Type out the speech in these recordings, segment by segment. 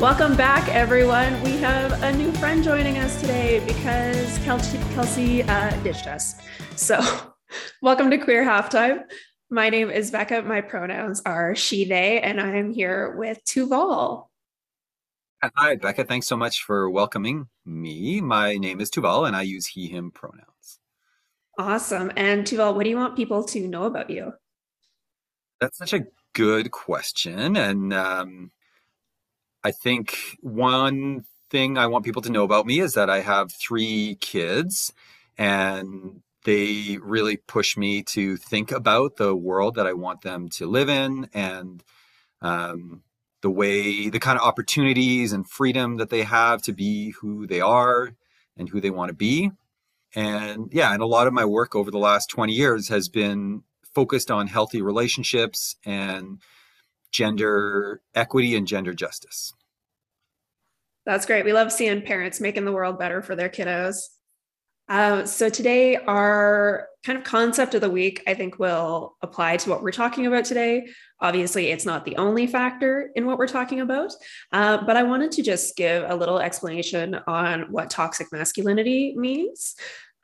Welcome back, everyone. We have a new friend joining us today because Kelsey, Kelsey uh, ditched us. So, welcome to Queer Halftime. My name is Bekah. My pronouns are she, they, and I'm here with Tuval. Hi, Bekah. Thanks so much for welcoming me. My name is Tuval, and I use he, him pronouns. Awesome. And Tuval, what do you want people to know about you? That's such a good question. And um, I think one thing I want people to know about me is that I have three kids, and they really push me to think about the world that I want them to live in and um, the way, the kind of opportunities and freedom that they have to be who they are and who they want to be. And yeah, and a lot of my work over the last 20 years has been focused on healthy relationships and gender equity and gender justice. That's great. We love seeing parents making the world better for their kiddos. Uh, so today, our kind of concept of the week, I think, will apply to what we're talking about today. Obviously, it's not the only factor in what we're talking about, uh, but I wanted to just give a little explanation on what toxic masculinity means.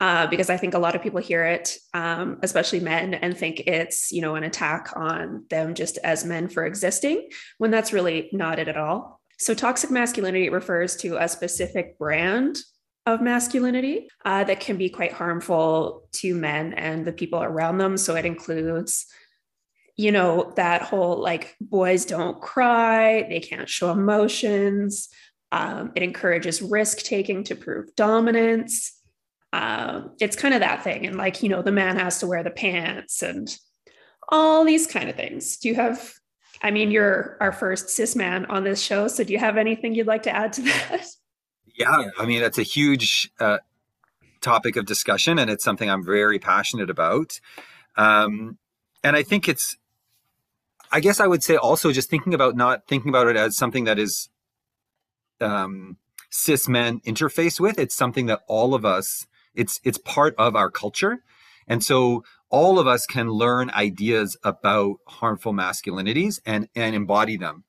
Uh, because I think a lot of people hear it, um, especially men, and think it's you know an attack on them just as men for existing, when that's really not it at all. So, toxic masculinity refers to a specific brand of masculinity uh, that can be quite harmful to men and the people around them. So, it includes, you know, that whole like boys don't cry, they can't show emotions. Um, it encourages risk taking to prove dominance. Um, it's kind of that thing. And like, you know, the man has to wear the pants and all these kind of things. Do you have I mean, you're our first cis man on this show. So do you have anything you'd like to add to that? Yeah, I mean, that's a huge uh, topic of discussion, and it's something I'm very passionate about. Um, and I think it's, I guess I would say also just thinking about not thinking about it as something that is um, cis men interface with. It's something that all of us, it's it's part of our culture. And so all of us can learn ideas about harmful masculinities and, and embody them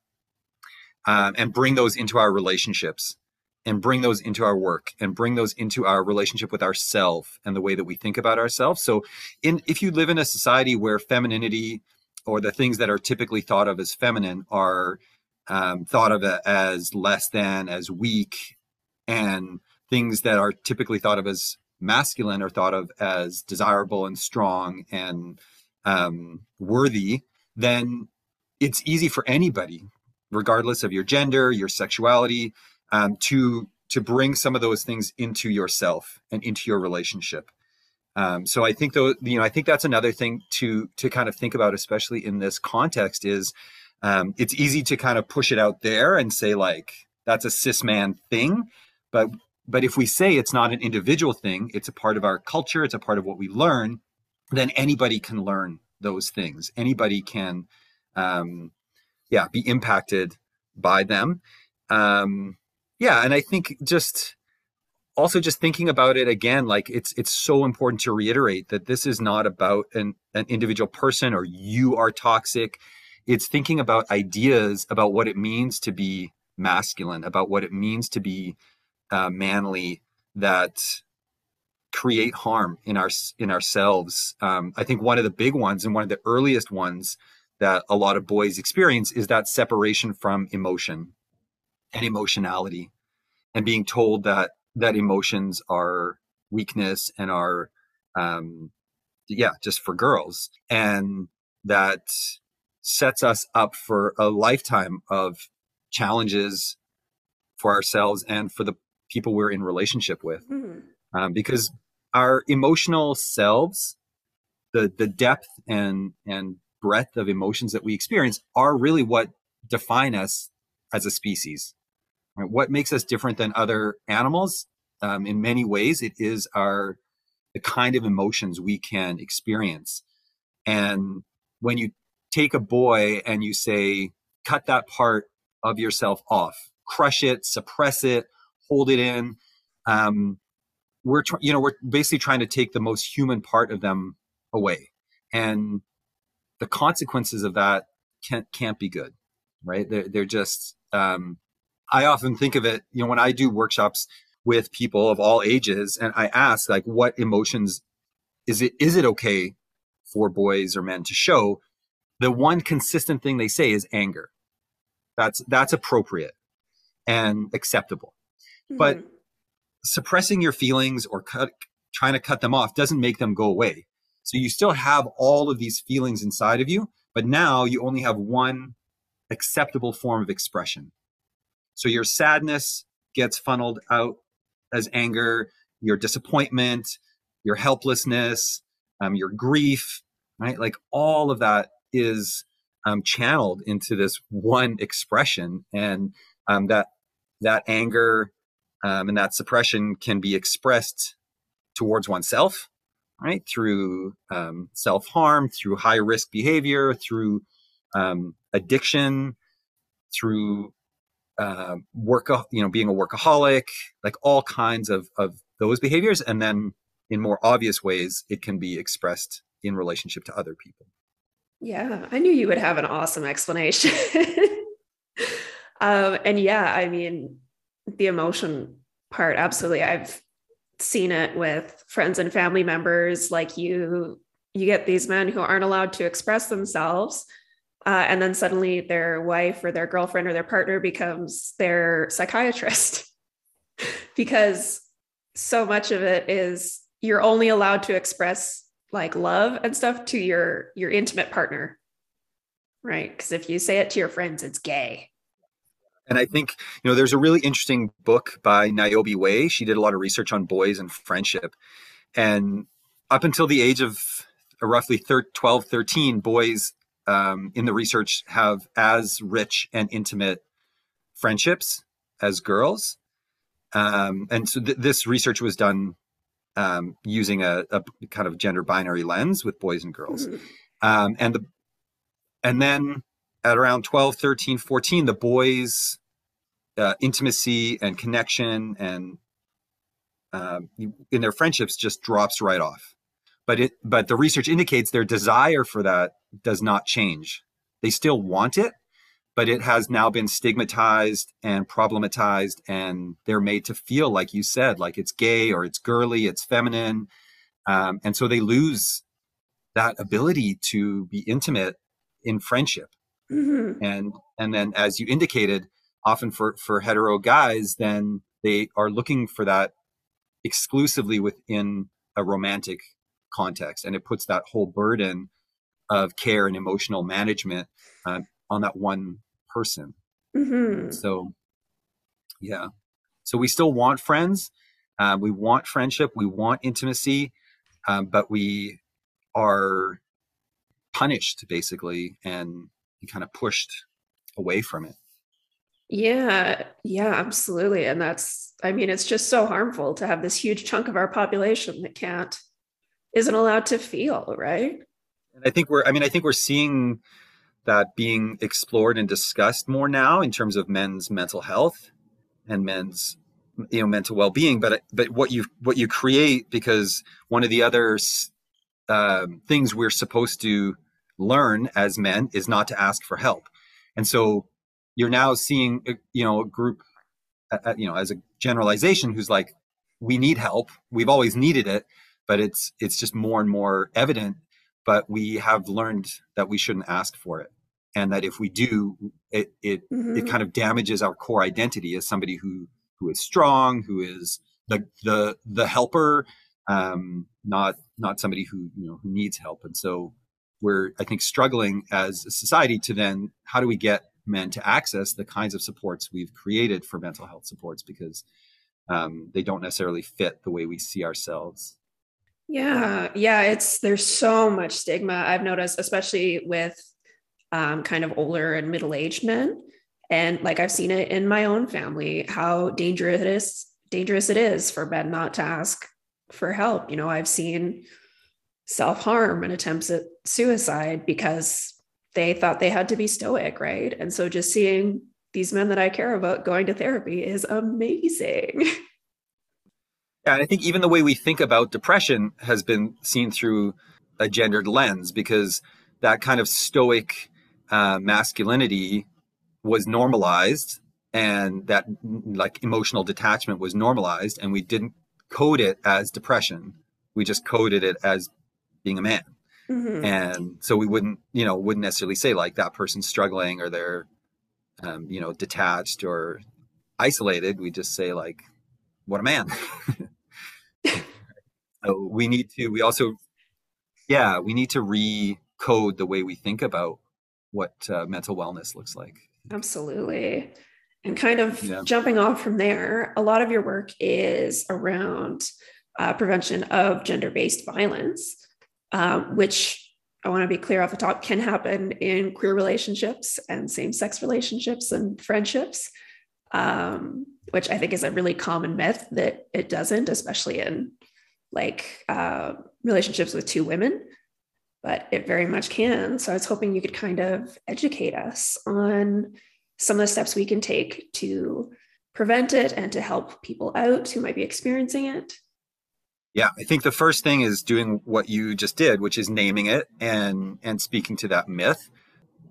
um, and bring those into our relationships and bring those into our work and bring those into our relationship with ourselves and the way that we think about ourselves. So in if you live in a society where femininity or the things that are typically thought of as feminine are um, thought of as less than, as weak, and things that are typically thought of as masculine are thought of as desirable and strong and um, worthy, then it's easy for anybody, regardless of your gender, your sexuality, um, to to bring some of those things into yourself and into your relationship. Um, so I think though, you know, I think that's another thing to to kind of think about, especially in this context, is um, it's easy to kind of push it out there and say like that's a cis man thing, but but if we say it's not an individual thing, it's a part of our culture, it's a part of what we learn, then anybody can learn those things. Anybody can, um, yeah, be impacted by them. Um, yeah, and I think just also just thinking about it again, like it's it's so important to reiterate that this is not about an an individual person or you are toxic. It's thinking about ideas about what it means to be masculine, about what it means to be uh, manly that create harm in our in ourselves. Um, I think one of the big ones and one of the earliest ones that a lot of boys experience is that separation from emotion and emotionality, and being told that that emotions are weakness and are um, yeah just for girls and that sets us up for a lifetime of challenges for ourselves and for the people we're in relationship with. Mm-hmm. um, because our emotional selves the the depth and and breadth of emotions that we experience are really what define us as a species. Right? what makes us different than other animals? Um, in many ways it is our the kind of emotions we can experience. And when you take a boy and you say cut that part of yourself off. Crush it suppress it hold it in. Um, we're tr- you know we're basically trying to take the most human part of them away, and the consequences of that can't can't be good, right? They're they're just um, I often think of it, you know, when I do workshops with people of all ages and I ask like what emotions is it is it okay for boys or men to show? The one consistent thing they say is anger. That's that's appropriate and acceptable. Mm-hmm. But suppressing your feelings or cut, trying to cut them off doesn't make them go away. So you still have all of these feelings inside of you, but now you only have one acceptable form of expression. So your sadness gets funneled out as anger, your disappointment, your helplessness, um, your grief, right? Like all of that is um, channeled into this one expression, and um, that that anger um, and that suppression can be expressed towards oneself, right? Through um, self harm, through high risk behavior, through um, addiction, through uh, work, you know, being a workaholic, like all kinds of of those behaviors, and then in more obvious ways, it can be expressed in relationship to other people. Yeah, I knew you would have an awesome explanation. um, and yeah, I mean, the emotion part, absolutely. I've seen it with friends and family members. Like you, you get these men who aren't allowed to express themselves. Uh, and then suddenly their wife or their girlfriend or their partner becomes their psychiatrist because so much of it is you're only allowed to express like love and stuff to your your intimate partner right because if you say it to your friends it's gay and i think you know there's a really interesting book by niobe way she did a lot of research on boys and friendship and up until the age of roughly 12 13 boys um, in the research have as rich and intimate friendships as girls um, and so th- this research was done um, using a, a, kind of gender binary lens with boys and girls. Mm-hmm. Um, and the and then at around 12, 13, 14, the boys' uh, intimacy and connection and um, in their friendships just drops right off. But it but the research indicates their desire for that does not change. They still want it, but it has now been stigmatized and problematized and they're made to feel like you said like it's gay or it's girly it's feminine um, and so they lose that ability to be intimate in friendship mm-hmm. and and then as you indicated often for for hetero guys then they are looking for that exclusively within a romantic context and it puts that whole burden of care and emotional management uh, on that one person. Mm-hmm. So, yeah. So we still want friends. Uh, we want friendship. We want intimacy, um, but we are punished basically and kind of pushed away from it. Yeah, yeah, absolutely. And that's, I mean, it's just so harmful to have this huge chunk of our population that can't, isn't allowed to feel, right? And I think we're, I mean, I think we're seeing that being explored and discussed more now in terms of men's mental health and men's you know mental well-being but but what you what you create because one of the other uh, things we're supposed to learn as men is not to ask for help. And so you're now seeing uh, you know a group uh, uh, you know as a generalization who's like we need help. We've always needed it but it's it's just more and more evident but we have learned that we shouldn't ask for it. And that if we do it it, mm-hmm. it kind of damages our core identity as somebody who who is strong who is the the the helper um not not somebody who you know who needs help. And so we're i think struggling as a society to then how do we get men to access the kinds of supports we've created for mental health supports? Because um, they don't necessarily fit the way we see ourselves. Yeah yeah it's there's so much stigma i've noticed especially with um, kind of older and middle-aged men. And like i've seen it in my own family how dangerous it is dangerous it is for men not to ask for help. You know i've seen self-harm and attempts at suicide because they thought they had to be stoic right? And so just seeing these men that i care about going to therapy is amazing. Yeah and i think even the way we think about depression has been seen through a gendered lens because that kind of stoic uh, masculinity was normalized and that like emotional detachment was normalized and we didn't code it as depression. We just coded it as being a man. Mm-hmm. and so we wouldn't you know wouldn't necessarily say like that person's struggling or they're um, you know detached or isolated. We just say like what a man. So we need to we also yeah we need to recode the way we think about what uh, mental wellness looks like. Absolutely. And kind of yeah. jumping off from there a lot of your work is around uh, prevention of gender-based violence um, which I want to be clear off the top can happen in queer relationships and same-sex relationships and friendships um, which I think is a really common myth that it doesn't, especially in like uh, relationships with two women, but it very much can. So I was hoping you could kind of educate us on some of the steps we can take to prevent it and to help people out who might be experiencing it. Yeah, I think the first thing is doing what you just did, which is naming it and and speaking to that myth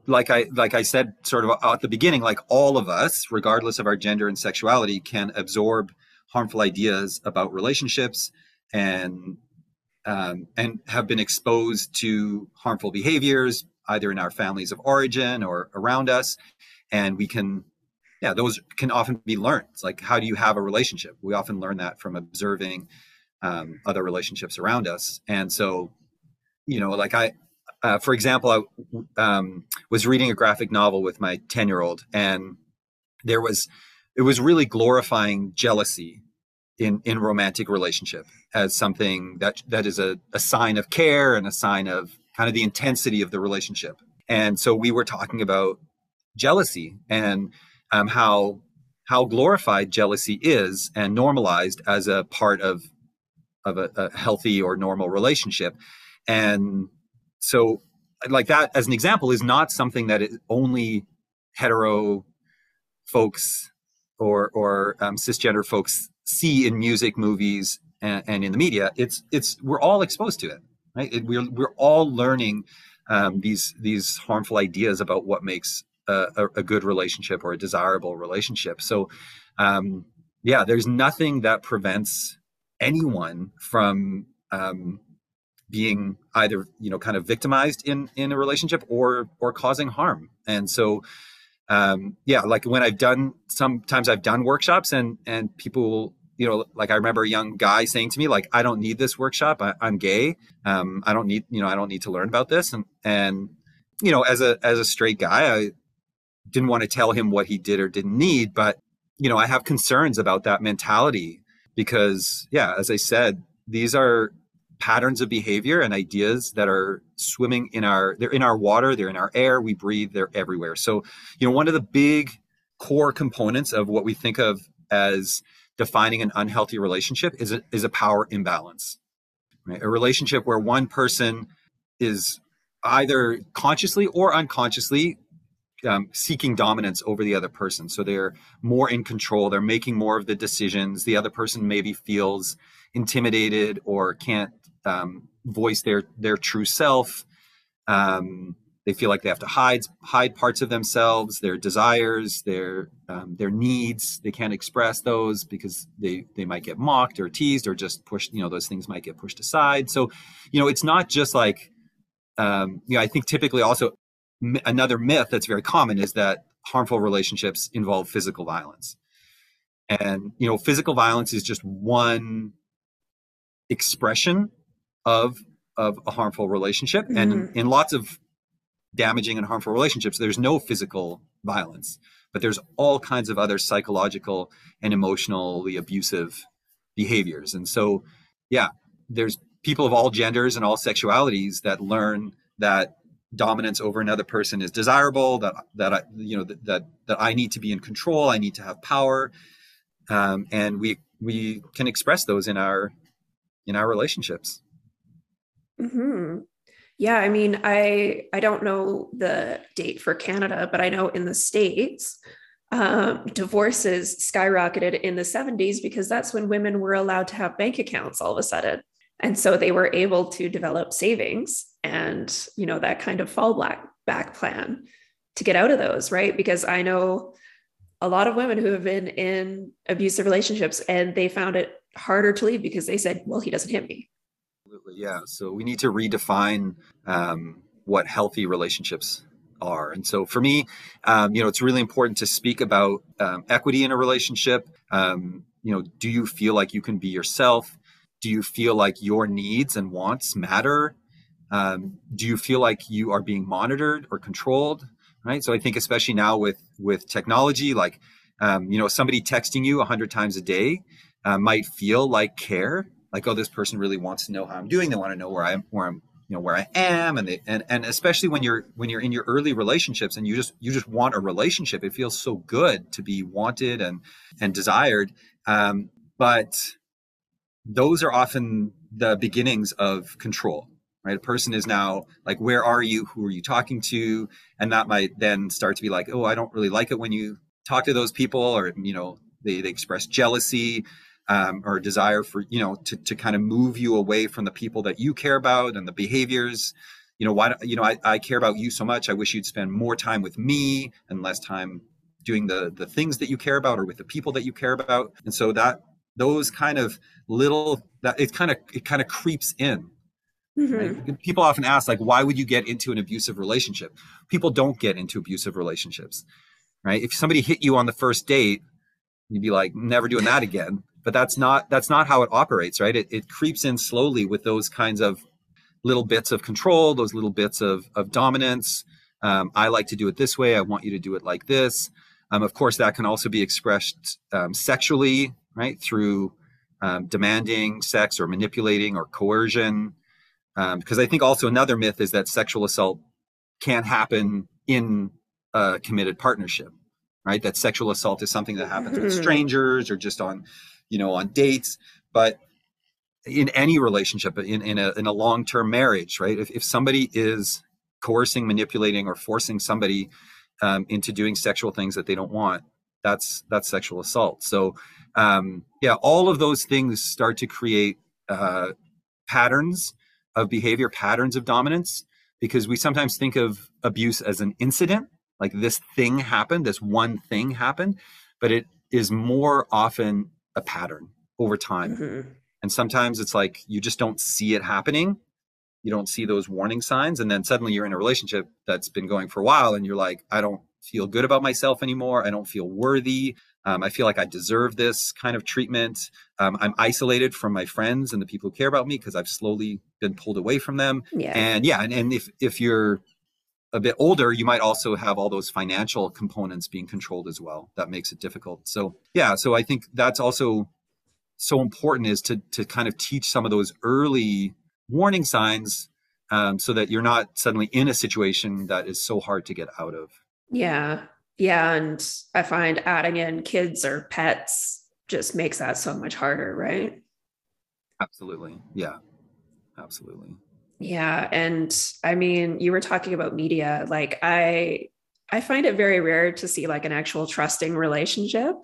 like I like I said sort of at the beginning, like all of us, regardless of our gender and sexuality, can absorb harmful ideas about relationships and um, and have been exposed to harmful behaviors either in our families of origin or around us, and we can yeah those can often be learned. It's like how do you have a relationship? We often learn that from observing um, other relationships around us, and so you know like I uh, for example, I um, was reading a graphic novel with my 10 year old, and there was, it was really glorifying jealousy in, in romantic relationship as something that, that is a, a sign of care and a sign of kind of the intensity of the relationship. And so we were talking about jealousy and um, how, how glorified jealousy is and normalized as a part of, of a, a healthy or normal relationship. And so like that as an example is not something that is only hetero folks or or um, cisgender folks see in music movies and, and, in the media. It's it's we're all exposed to it right? It, we're we're all learning um, these these harmful ideas about what makes a, a, a, good relationship or a desirable relationship. So um, yeah there's nothing that prevents anyone from um, being either you know kind of victimized in in a relationship or or causing harm. And so um yeah like when i've done sometimes i've done workshops and and people you know like i remember a young guy saying to me like i don't need this workshop. I, am gay. Um i don't need you know i don't need to learn about this. And and you know as a as a straight guy i didn't want to tell him what he did or didn't need but you know i have concerns about that mentality because yeah as i said these are patterns of behavior and ideas that are swimming in our they're in our water they're in our air we breathe they're everywhere so you know one of the big core components of what we think of as defining an unhealthy relationship is a, is a power imbalance right? a relationship where one person is either consciously or unconsciously um, seeking dominance over the other person so they're more in control they're making more of the decisions the other person maybe feels intimidated or can't um, voice their their true self. Um, they feel like they have to hide hide parts of themselves, their desires, their um, their needs. They can't express those because they they might get mocked or teased or just pushed. You know, those things might get pushed aside. So, you know, it's not just like um, you know. I think typically also another myth that's very common is that harmful relationships involve physical violence, and you know, physical violence is just one expression of of a harmful relationship. Mm-hmm. and in, in lots of damaging and harmful relationships there's no physical violence but there's all kinds of other psychological and emotionally abusive behaviors. And so yeah there's people of all genders and all sexualities that learn that dominance over another person is desirable that that I, you know that, that that I need to be in control I need to have power. Um, and we we can express those in our in our relationships. Mm-hmm. Yeah, I mean, I I don't know the date for Canada, but I know in the states, um, divorces skyrocketed in the 70s because that's when women were allowed to have bank accounts all of a sudden, and so they were able to develop savings and you know that kind of fallback back plan to get out of those, right? Because I know a lot of women who have been in abusive relationships and they found it harder to leave because they said, well, he doesn't hit me. Absolutely. Yeah. So we need to redefine um, what healthy relationships are. And so for me, um, you know, it's really important to speak about um, equity in a relationship. Um, you know, do you feel like you can be yourself? Do you feel like your needs and wants matter? Um, do you feel like you are being monitored or controlled? Right. So I think especially now with with technology, like um, you know, somebody texting you hundred times a day uh, might feel like care, like oh, this person really wants to know how I'm doing. They want to know where I'm where I'm you know where I am, and they, and and especially when you're when you're in your early relationships and you just you just want a relationship, it feels so good to be wanted and and desired. Um, but those are often the beginnings of control right? A person is now like, where are you? Who are you talking to? And that might then start to be like, oh, I don't really like it when you talk to those people, or you know, they, they express jealousy um, or desire for you know to to kind of move you away from the people that you care about and the behaviors. You know, why you know I, I care about you so much. I wish you'd spend more time with me and less time doing the the things that you care about or with the people that you care about. And so that those kind of little that it kind of it kind of creeps in Mm-hmm. Right? People often ask, like, why would you get into an abusive relationship? People don't get into abusive relationships, right? If somebody hit you on the first date, you'd be like, never doing that again. But that's not that's not how it operates, right? It, it creeps in slowly with those kinds of little bits of control, those little bits of of dominance. Um, I like to do it this way. I want you to do it like this. Um, of course, that can also be expressed um, sexually, right? Through um, demanding sex or manipulating or coercion because um, I think also another myth is that sexual assault can't happen in a committed partnership, right? That sexual assault is something that happens with mm-hmm. strangers or just on, you know, on dates. But in any relationship, in, in a, in a long term marriage, right? If, if somebody is coercing, manipulating, or forcing somebody um, into doing sexual things that they don't want, that's that's sexual assault. So, um, yeah, all of those things start to create uh, patterns of behavior patterns of dominance because we sometimes think of abuse as an incident like this thing happened this one thing happened but it is more often a pattern over time mm-hmm. and sometimes it's like you just don't see it happening you don't see those warning signs and then suddenly you're in a relationship that's been going for a while and you're like i don't feel good about myself anymore i don't feel worthy um, I feel like I deserve this kind of treatment. Um, I'm isolated from my friends and the people who care about me because I've slowly been pulled away from them. Yeah. And yeah, and, and if if you're a bit older, you might also have all those financial components being controlled as well. That makes it difficult. So yeah, so I think that's also so important is to to kind of teach some of those early warning signs um, so that you're not suddenly in a situation that is so hard to get out of. Yeah, yeah, and I find adding in kids or pets just makes that so much harder, right? Absolutely. Yeah. Absolutely. Yeah, and I mean, you were talking about media. Like I I find it very rare to see like an actual trusting relationship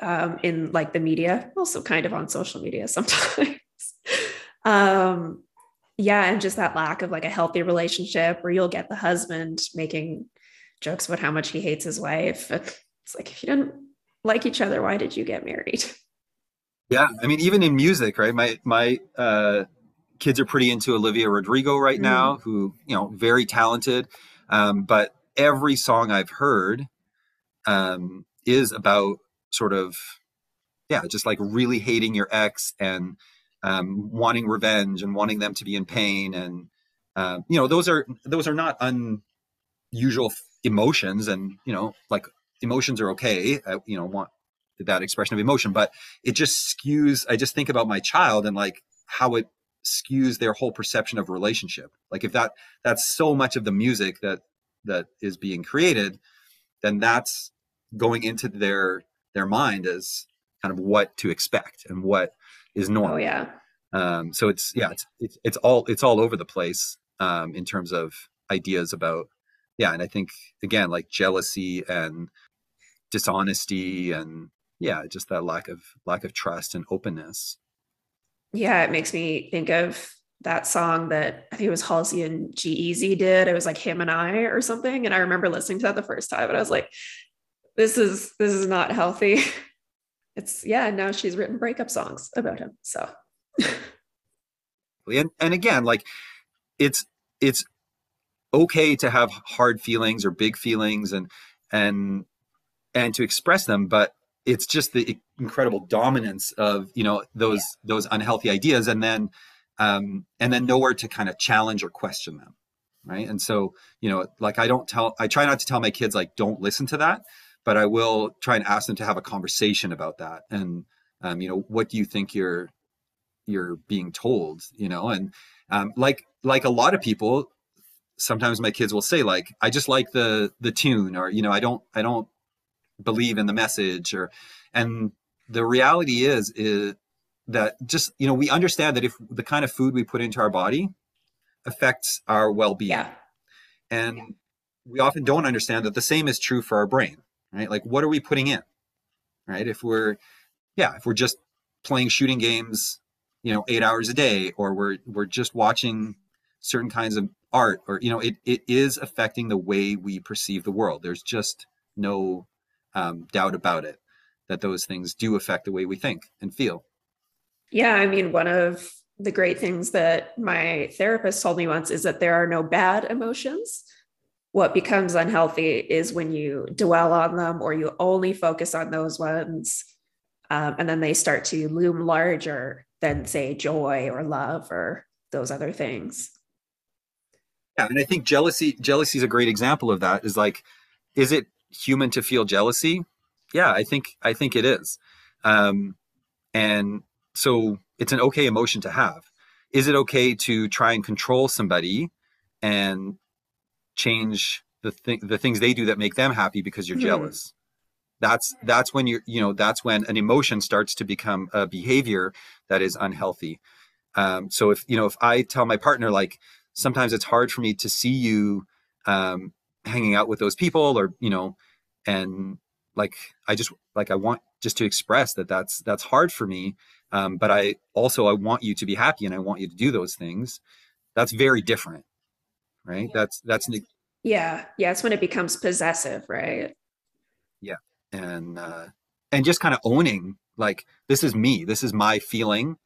um, in like the media, also kind of on social media sometimes. um, yeah, and just that lack of like a healthy relationship where you'll get the husband making jokes about how much he hates his wife. It's like, if you didn't like each other, why did you get married? Yeah. I mean, even in music, right? My, my, uh, kids are pretty into Olivia Rodrigo right mm. now, who, you know, very talented. Um, but every song I've heard, um, is about sort of, yeah, just like really hating your ex and, um, wanting revenge and wanting them to be in pain. And, uh, you know, those are, those are not unusual emotions and you know like emotions are okay I, you know want that expression of emotion but it just skews i just think about my child and like how it skews their whole perception of relationship. Like if that that's so much of the music that that is being created then that's going into their their mind as kind of what to expect and what is normal. oh yeah. Um so it's yeah it's it's, it's all it's all over the place um in terms of ideas about yeah and i think again like jealousy and dishonesty and yeah just that lack of lack of trust and openness yeah it makes me think of that song that i think it was halsey and G-Eazy did it was like him and i or something and i remember listening to that the first time and i was like this is this is not healthy. It's yeah, now she's written breakup songs about him. So and and again, like it's it's okay to have hard feelings or big feelings and and and to express them, but it's just the incredible dominance of you know those yeah. those unhealthy ideas and then um and then nowhere to kind of challenge or question them right and so you know like i don't tell i try not to tell my kids like don't listen to that but i will try and ask them to have a conversation about that and um, you know what do you think you're you're being told you know and um, like like a lot of people sometimes my kids will say like i just like the the tune or you know i don't i don't believe in the message or and the reality is is that just you know we understand that if the kind of food we put into our body affects our well-being yeah. and yeah. we often don't understand that the same is true for our brain right like what are we putting in right if we're yeah if we're just playing shooting games you know eight hours a day or we're we're just watching certain kinds of art or you know it, it is affecting the way we perceive the world there's just no um, doubt about it that those things do affect the way we think and feel. Yeah, I mean, one of the great things that my therapist told me once is that there are no bad emotions. What becomes unhealthy is when you dwell on them or you only focus on those ones. Um, and then they start to loom larger than, say, joy or love or those other things. Yeah, and I think jealousy jealousy is a great example of that. Is like, is it human to feel jealousy? Yeah, I think I think it is. Um, and so it's an okay emotion to have. Is it okay to try and control somebody and change the thing the things they do that make them happy because you're mm-hmm. jealous? That's that's when you're you know that's when an emotion starts to become a behavior that is unhealthy. Um, so if you know if I tell my partner like sometimes it's hard for me to see you um, hanging out with those people or you know and like i just like i want just to express that that's that's hard for me um, but i also i want you to be happy and i want you to do those things. That's very different right? Yeah. that's that's yeah. Yeah it's when it becomes possessive right? Yeah. And uh and just kind of owning like this is me this is my feeling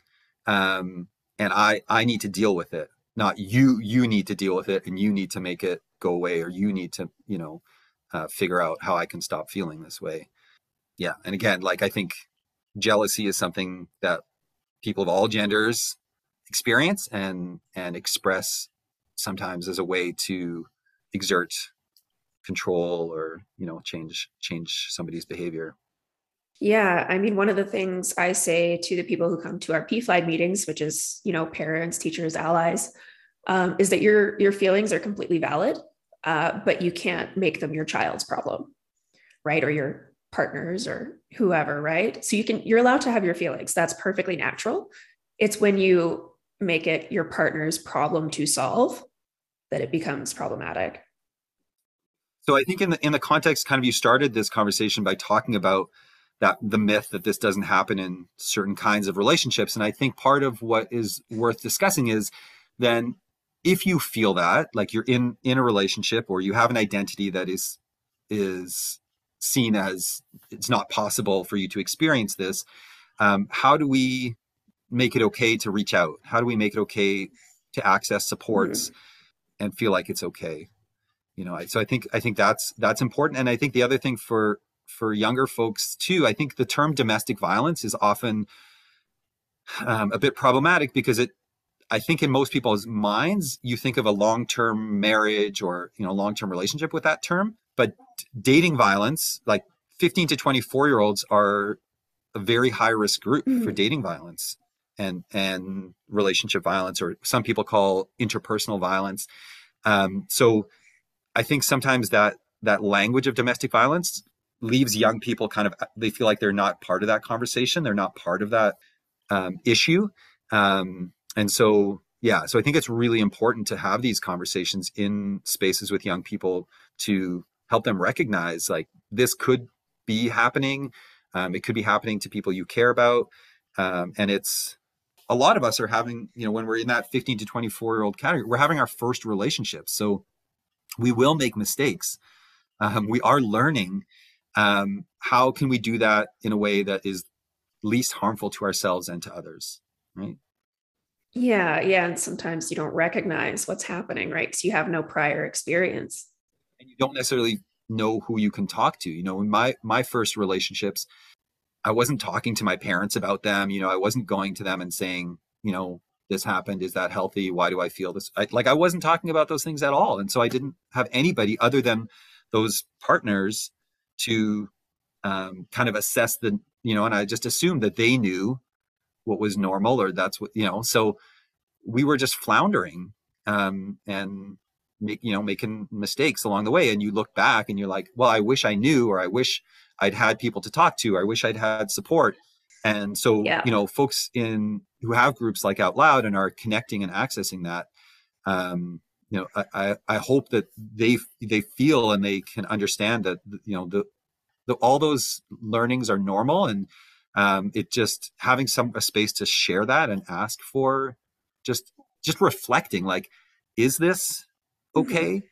um and i i need to deal with it not you you need to deal with it and you need to make it go away or you need to you know uh, figure out how i can stop feeling this way. Yeah and again like i think jealousy is something that people of all genders experience and and express sometimes as a way to exert control or you know change change somebody's behavior. Yeah i mean one of the things i say to the people who come to our pflag meetings which is you know parents teachers allies um, is that your your feelings are completely valid uh, but you can't make them your child's problem, right? Or your partners or whoever, right? So you can, you're allowed to have your feelings. That's perfectly natural. It's when you make it your partner's problem to solve that it becomes problematic. So I think in the in the context, kind of you started this conversation by talking about that the myth that this doesn't happen in certain kinds of relationships. And I think part of what is worth discussing is then if you feel that like you're in in a relationship or you have an identity that is is seen as it's not possible for you to experience this um, how do we make it okay to reach out? How do we make it okay to access supports mm-hmm. and feel like it's okay? You know so i think i think that's that's important. And i think the other thing for for younger folks too i think the term domestic violence is often um, a bit problematic because it I think in most people's minds, you think of a long-term marriage or you know long-term relationship with that term. But dating violence, like 15 to 24 year olds, are a very high risk group mm-hmm. for dating violence and and relationship violence, or some people call interpersonal violence. Um, so I think sometimes that that language of domestic violence leaves young people kind of they feel like they're not part of that conversation, they're not part of that um, issue. Um, and so yeah so i think it's really important to have these conversations in spaces with young people to help them recognize like this could be happening um, it could be happening to people you care about um, and it's a lot of us are having you know when we're in that 15 to 24 year old category we're having our first relationships so we will make mistakes. Um, we are learning um, how can we do that in a way that is least harmful to ourselves and to others right yeah yeah and sometimes you don't recognize what's happening right? Because you have no prior experience. And you don't necessarily know who you can talk to you know in my my first relationships i wasn't talking to my parents about them you know i wasn't going to them and saying you know this happened is that healthy? Why do i feel this? I, like i wasn't talking about those things at all and so i didn't have anybody other than those partners to um, kind of assess the you know and i just assumed that they knew what was normal or that's what you know so we were just floundering um, and make you know making mistakes along the way and you look back and you're like well i wish i knew or i wish i'd had people to talk to i wish i'd had support and so yeah. you know folks in who have groups like out loud and are connecting and accessing that um, you know I, I hope that they they feel and they can understand that you know the, the all those learnings are normal and um, it just having some a space to share that and ask for just just reflecting like is this mm-hmm. okay? Mm-hmm.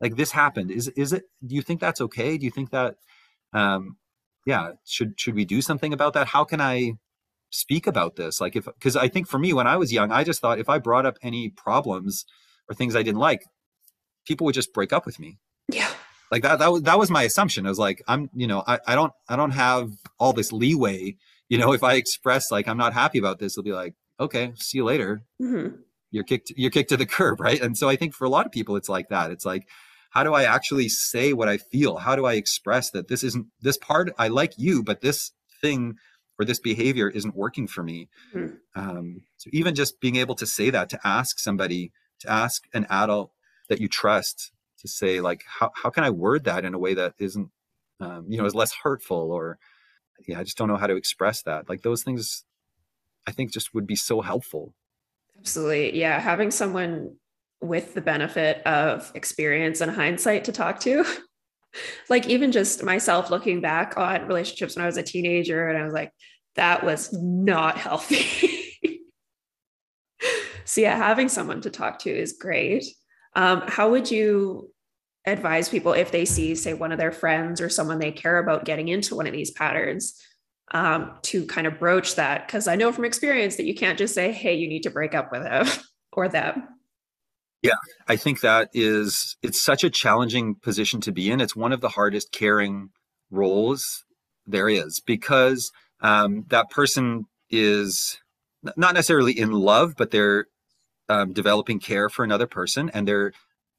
like this happened. Is is it do you think that's okay? Do you think that um yeah should should we do something about that? How can i speak about this? Like if because i think for me when i was young i just thought if i brought up any problems or things i didn't like people would just break up with me. Yeah like that that was that was my assumption. I was like i'm you know i, I don't i don't have all this leeway. You know if i express like i'm not happy about this they'll be like okay see you later. Mm-hmm. you're kicked you're kicked to the curb right? And so i think for a lot of people it's like that. It's like how do i actually say what i feel? How do i express that this isn't this part i like you but this thing or this behavior isn't working for me? Mm-hmm. um, so even just being able to say that to ask somebody to ask an adult that you trust to say like how, how can i word that in a way that isn't um, you know is less hurtful or yeah i just don't know how to express that. Like those things i think just would be so helpful. Absolutely. Yeah having someone with the benefit of experience and hindsight to talk to. Like even just myself looking back on relationships when i was a teenager and i was like that was not healthy. So yeah having someone to talk to is great um, how would you advise people if they see, say, one of their friends or someone they care about getting into one of these patterns um, to kind of broach that? Because I know from experience that you can't just say, hey, you need to break up with him or them. Yeah, I think that is, it's such a challenging position to be in. It's one of the hardest caring roles there is because um, that person is not necessarily in love, but they're um, developing care for another person and they're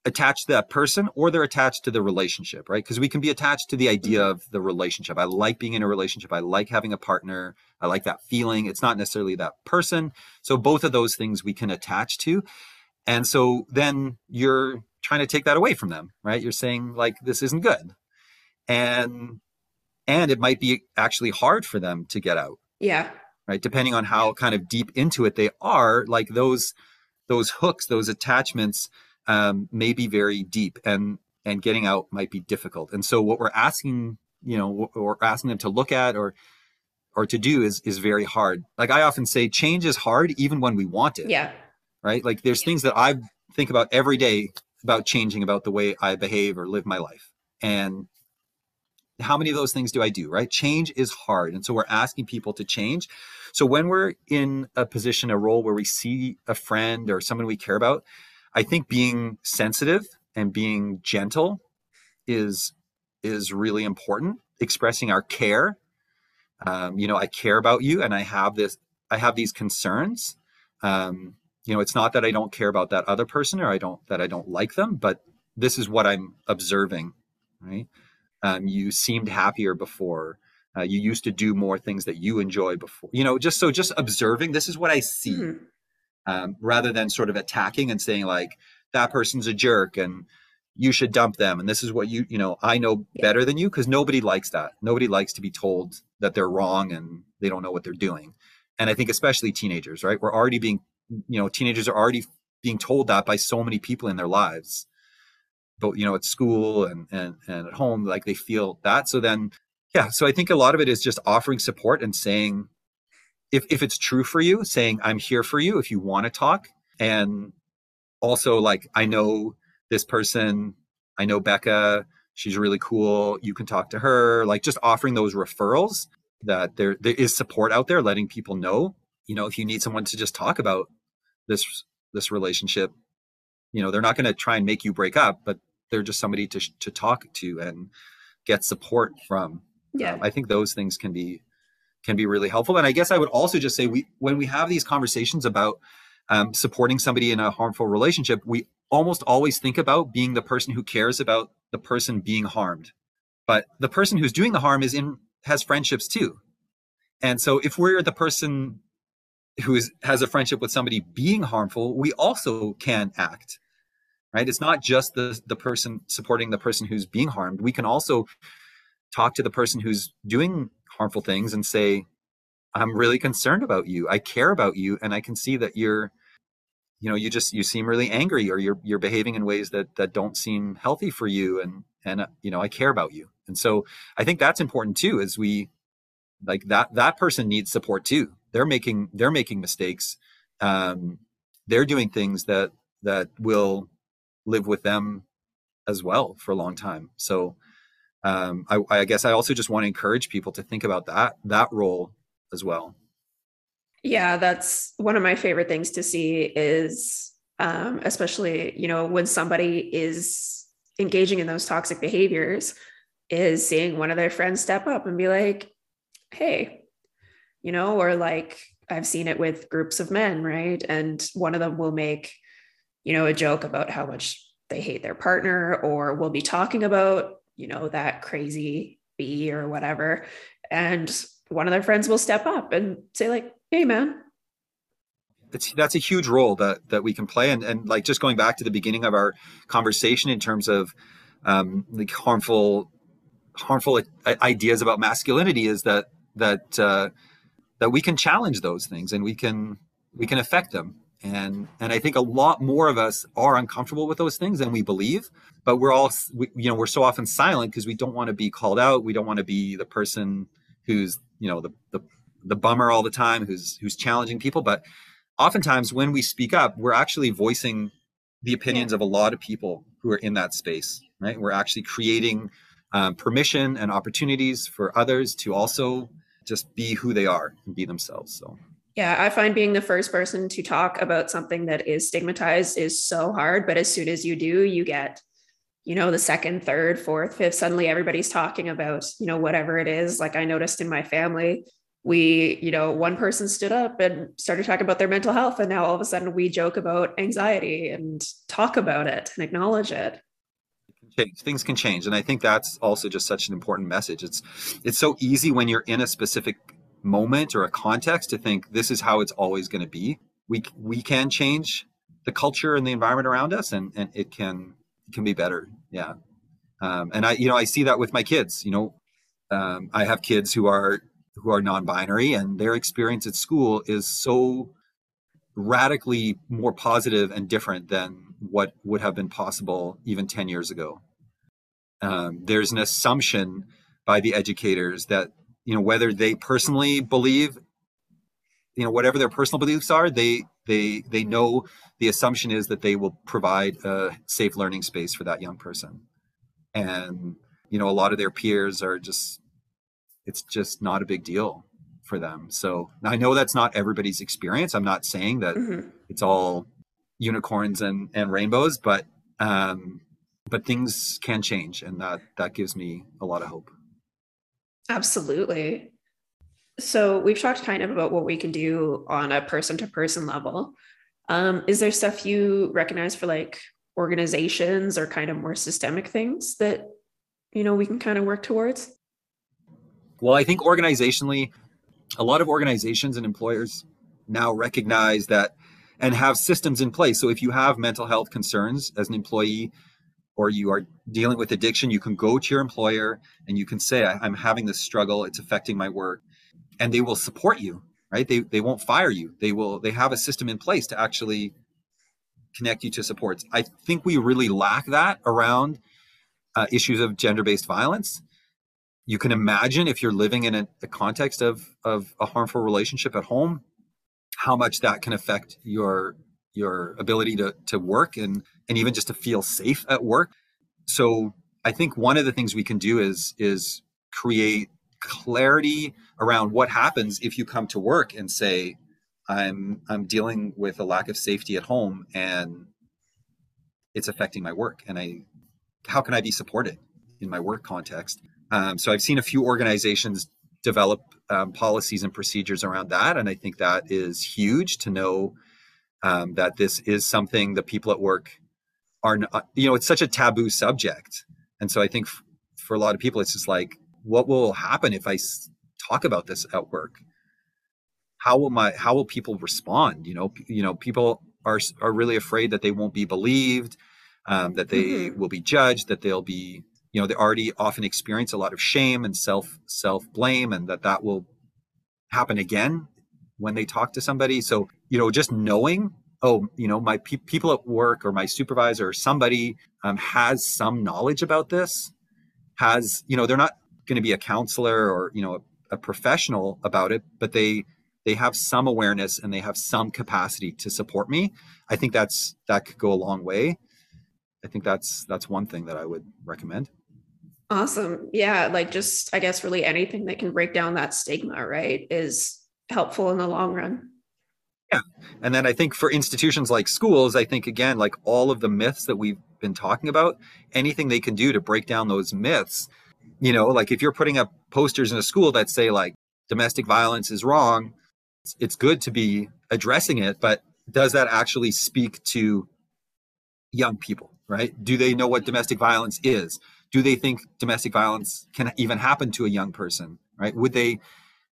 attached to that person or they're attached to the relationship, right? Because we can be attached to the idea mm-hmm. of the relationship. I like being in a relationship. I like having a partner. I like that feeling. It's not necessarily that person. So both of those things we can attach to. And so then you're trying to take that away from them, right? You're saying like this isn't good. And and it might be actually hard for them to get out. Yeah. Right? Depending on how kind of deep into it they are, like those those hooks, those attachments um, may be very deep and and getting out might be difficult. And so what we're asking, you know, or asking them to look at or or to do is is very hard. Like I often say, change is hard even when we want it. Yeah. Right. Like there's things that I think about every day about changing about the way I behave or live my life. And how many of those things do I do? Right. Change is hard. And so we're asking people to change. So when we're in a position, a role where we see a friend or someone we care about, I think being sensitive and being gentle is is really important. Expressing our care. Um, you know, I care about you, and I have this. I have these concerns. Um, you know, it's not that I don't care about that other person or I don't that I don't like them, but this is what I'm observing. Right? Um, you seemed happier before. Uh, you used to do more things that you enjoy before. You know, just so just observing. This is what I see. Mm-hmm um, rather than sort of attacking and saying like that person's a jerk and you should dump them and this is what you you know i know yeah. better than you because nobody likes that nobody likes to be told that they're wrong and they don't know what they're doing and i think especially teenagers right we're already being you know teenagers are already being told that by so many people in their lives but you know at school and and, and at home like they feel that so then yeah so i think a lot of it is just offering support and saying if, if it's true for you, saying, I'm here for you if you want to talk. And also, like, I know this person, I know Bekah, she's really cool. You can talk to her. Like just offering those referrals that there there is support out there, letting people know. You know, if you need someone to just talk about this this relationship, you know, they're not going to try and make you break up, but they're just somebody to to talk to and get support from. Yeah, um, I think those things can be can be really helpful. And I guess I would also just say we when we have these conversations about um, supporting somebody in a harmful relationship, we almost always think about being the person who cares about the person being harmed. But the person who's doing the harm is in has friendships too. And so if we're the person who is, has a friendship with somebody being harmful, we also can act. Right? It's not just the the person supporting the person who's being harmed. We can also talk to the person who's doing harmful things and say, I'm really concerned about you. I care about you and I can see that you're you know you just you seem really angry or you're you're behaving in ways that that don't seem healthy for you and and uh, you know I care about you. And so I think that's important too as we like that that person needs support too. They're making they're making mistakes. Um they're doing things that that will live with them as well for a long time. So um, I, I guess I also just want to encourage people to think about that that role as well. Yeah, that's one of my favorite things to see is um, especially, you know, when somebody is engaging in those toxic behaviors, is seeing one of their friends step up and be like, hey, you know, or like I've seen it with groups of men, right? And one of them will make, you know, a joke about how much they hate their partner, or we'll be talking about, you know, that crazy bee or whatever. And one of their friends will step up and say, like, hey man. It's, that's a huge role that that we can play. And and like just going back to the beginning of our conversation in terms of um, like harmful harmful ideas about masculinity is that that uh, that we can challenge those things and we can we can affect them and and I think a lot more of us are uncomfortable with those things than we believe but we're all we, you know we're so often silent because we don't want to be called out. We don't want to be the person who's you know the the the bummer all the time who's who's challenging people. But oftentimes when we speak up we're actually voicing the opinions yeah. of a lot of people who are in that space right? We're actually creating um, permission and opportunities for others to also just be who they are and be themselves so yeah i find being the first person to talk about something that is stigmatized is so hard but as soon as you do you get you know the second third fourth fifth suddenly everybody's talking about you know whatever it is. Like i noticed in my family we you know one person stood up and started talking about their mental health and now all of a sudden we joke about anxiety and talk about it and acknowledge it. Things can change and i think that's also just such an important message. It's it's so easy when you're in a specific moment or a context to think this is how it's always going to be. We we can change the culture and the environment around us and and it can it can be better yeah. Um, and i you know i see that with my kids you know um, i have kids who are who are non-binary and their experience at school is so radically more positive and different than what would have been possible even 10 years ago. Um, there's an assumption by the educators that you know whether they personally believe you know whatever their personal beliefs are they they they know the assumption is that they will provide a safe learning space for that young person and you know a lot of their peers are just it's just not a big deal for them. So I know that's not everybody's experience. I'm not saying that mm-hmm. it's all unicorns and, and rainbows, but um, but things can change, and that that gives me a lot of hope. Absolutely. So we've talked kind of about what we can do on a person to person level. Um, is there stuff you recognize for like organizations or kind of more systemic things that you know we can kind of work towards? Well, I think organizationally, a lot of organizations and employers now recognize that and have systems in place. So if you have mental health concerns as an employee or you are dealing with addiction, you can go to your employer and you can say, I'm having this struggle, it's affecting my work. And they will support you, right? They, they won't fire you. They will, they have a system in place to actually connect you to supports. I think we really lack that around uh, issues of gender based violence you can imagine if you're living in a, a context of of a harmful relationship at home how much that can affect your your ability to to work and and even just to feel safe at work so I think one of the things we can do is is create clarity around what happens if you come to work and say, I'm I'm dealing with a lack of safety at home and it's affecting my work and I how can I be supported in my work context? Um, so I've seen a few organizations develop um, policies and procedures around that, and I think that is huge to know um, that this is something the people at work are not, you know it's such a taboo subject. And so i think f- for a lot of people it's just like what will happen if I s- talk about this at work? How will my how will people respond? You know P- you know people are are really afraid that they won't be believed um, that they Mhm. will be judged that they'll be you know they already often experience a lot of shame and self self blame and that that will happen again when they talk to somebody so you know just knowing oh you know my pe- people at work or my supervisor or somebody um, has some knowledge about this has you know they're not going to be a counselor or you know a, a professional about it but they they have some awareness and they have some capacity to support me i think that's that could go a long way i think that's that's one thing that i would recommend Awesome. Yeah. Like just, I guess, really anything that can break down that stigma, right, is helpful in the long run. Yeah. And then I think for institutions like schools, I think again, like all of the myths that we've been talking about, anything they can do to break down those myths, you know, like if you're putting up posters in a school that say like domestic violence is wrong, it's, good to be addressing it, but does that actually speak to young people, right? Do they know what domestic violence is? Do they think domestic violence can even happen to a young person, right? Would they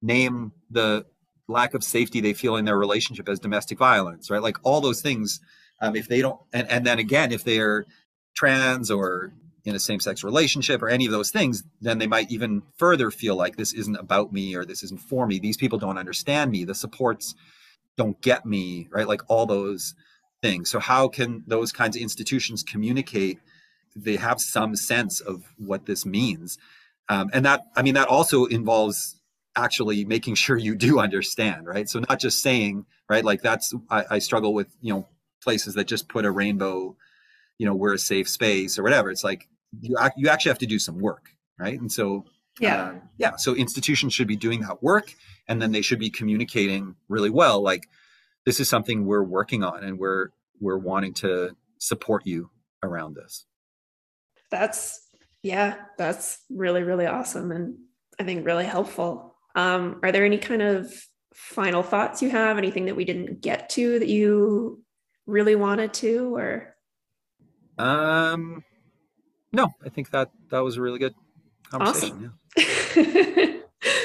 name the lack of safety they feel in their relationship as domestic violence, right? Like all those things. Um, if they don't, and, and then again, if they're trans or in a same sex relationship or any of those things, then they might even further feel like this isn't about me or this isn't for me. These people don't understand me. The supports don't get me, right? Like all those things. So, how can those kinds of institutions communicate? They have some sense of what this means. Um, and that, I mean, that also involves actually making sure you do understand right? So not just saying right? Like that's I, I, struggle with you know places that just put a rainbow you know we're a safe space or whatever. It's like you you actually have to do some work right? And so yeah. uh, yeah so institutions should be doing that work and then they should be communicating really well like this is something we're working on and we're we're wanting to support you around this. That's yeah that's really really awesome and i think really helpful um, are there any kind of final thoughts you have? Anything that we didn't get to that you really wanted to, or? Um, no, I think that that was a really good conversation. Awesome. Yeah.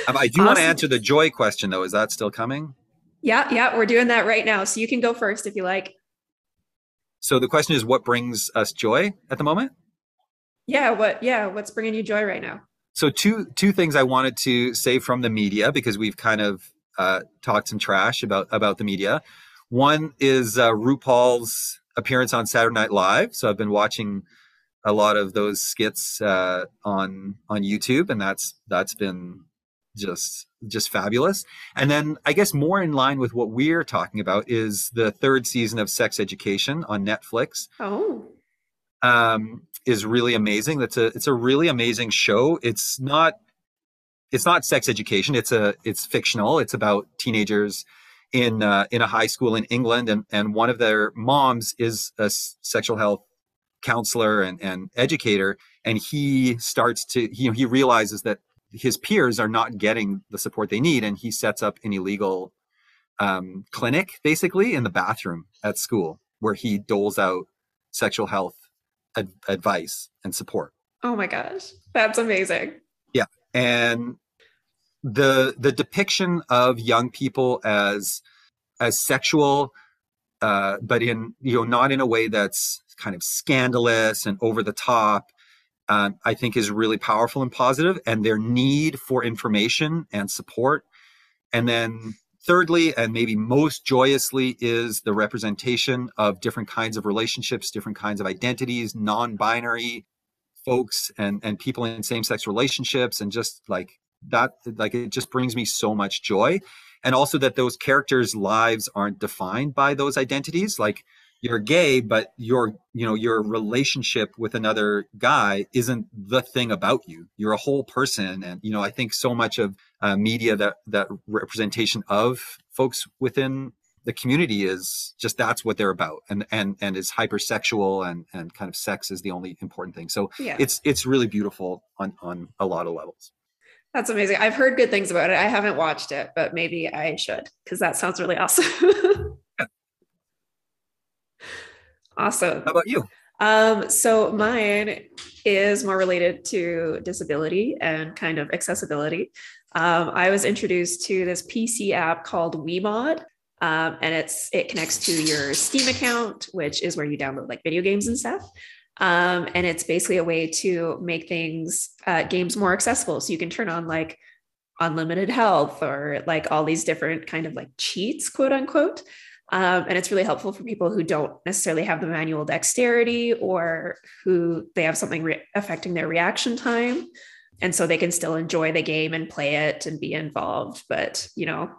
um, I do awesome. want to answer the joy question though. Is that still coming? Yeah, yeah, we're doing that right now. So you can go first if you like. So the question is, what brings us joy at the moment? Yeah, what? Yeah, what's bringing you joy right now? So two two things I wanted to say from the media because we've kind of uh, talked some trash about about the media. One is uh, RuPaul's appearance on Saturday Night Live. So I've been watching a lot of those skits uh, on on YouTube, and that's that's been just just fabulous. And then I guess more in line with what we're talking about is the third season of Sex Education on Netflix. Oh. Um, is really amazing. That's a it's a really amazing show. It's not it's not sex education. It's a it's fictional. It's about teenagers in uh, in a high school in England, and and one of their moms is a sexual health counselor and, and educator, and he starts to you know he realizes that his peers are not getting the support they need, and he sets up an illegal um, clinic basically in the bathroom at school where he doles out sexual health ad- advice and support. Oh my gosh, that's amazing. Yeah, and the the depiction of young people as as sexual, uh, but in you know not in a way that's kind of scandalous and over the top. Um, I think is really powerful and positive, and their need for information and support. And then thirdly, and maybe most joyously, is the representation of different kinds of relationships, different kinds of identities, non-binary folks, and and people in same-sex relationships, and just like that, like it just brings me so much joy, and also that those characters' lives aren't defined by those identities. Like you're gay, but your you know your relationship with another guy isn't the thing about you. You're a whole person, and you know I think so much of uh, media that that representation of folks within the community is just that's what they're about and and and is hypersexual and and kind of sex is the only important thing. So yeah. it's it's really beautiful on on a lot of levels. That's amazing. I've heard good things about it. I haven't watched it but maybe i should because that sounds really awesome. Awesome. How about you um, so mine is more related to disability and kind of accessibility. Um, I was introduced to this PC app called WeMod, um, and it's it connects to your Steam account, which is where you download like video games and stuff. Um, and it's basically a way to make things uh, games more accessible. So you can turn on like unlimited health or like all these different kind of like cheats, quote unquote. Um, and it's really helpful for people who don't necessarily have the manual dexterity or who they have something re- affecting their reaction time. And so they can still enjoy the game and play it and be involved. But, you know,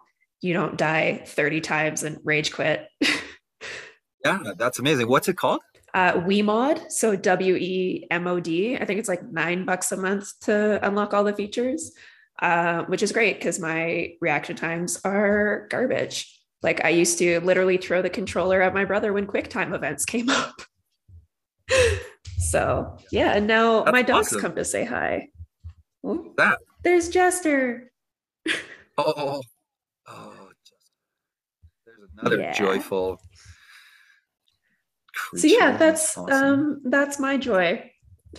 you don't die 30 times and rage quit. yeah, that's amazing. What's it called? Uh, WeMod. So W E M O D. I think it's like nine bucks a month to unlock all the features, uh, which is great because my reaction times are garbage. Like I used to literally throw the controller at my brother when quick time events came up. so yeah, and now That's my dogs awesome. come to say hi. that there's Jester. oh, Oh, just there's another yeah. joyful. So yeah, that's awesome. um that's my joy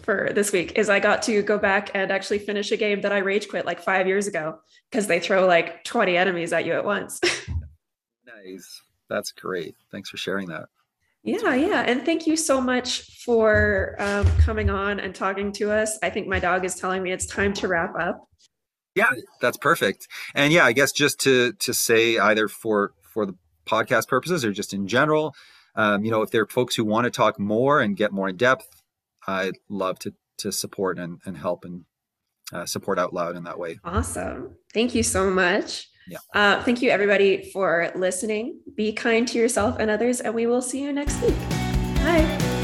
for this week is I got to go back and actually finish a game that I rage quit like five years ago because they throw like 20 enemies at you at once. That's great. Thanks for sharing that. Yeah, yeah. And thank you so much for um, coming on and talking to us. I think my dog is telling me it's time to wrap up. Yeah, that's perfect. And yeah, I guess just to to say either for for the podcast purposes or just in general, um, you know, if there are folks who want to talk more and get more in depth, I'd love to to support and, and help and uh, support out loud in that way. Awesome. Thank you so much. Yeah. Uh, thank you everybody for listening. Be kind to yourself and others, and we will see you next week. Bye.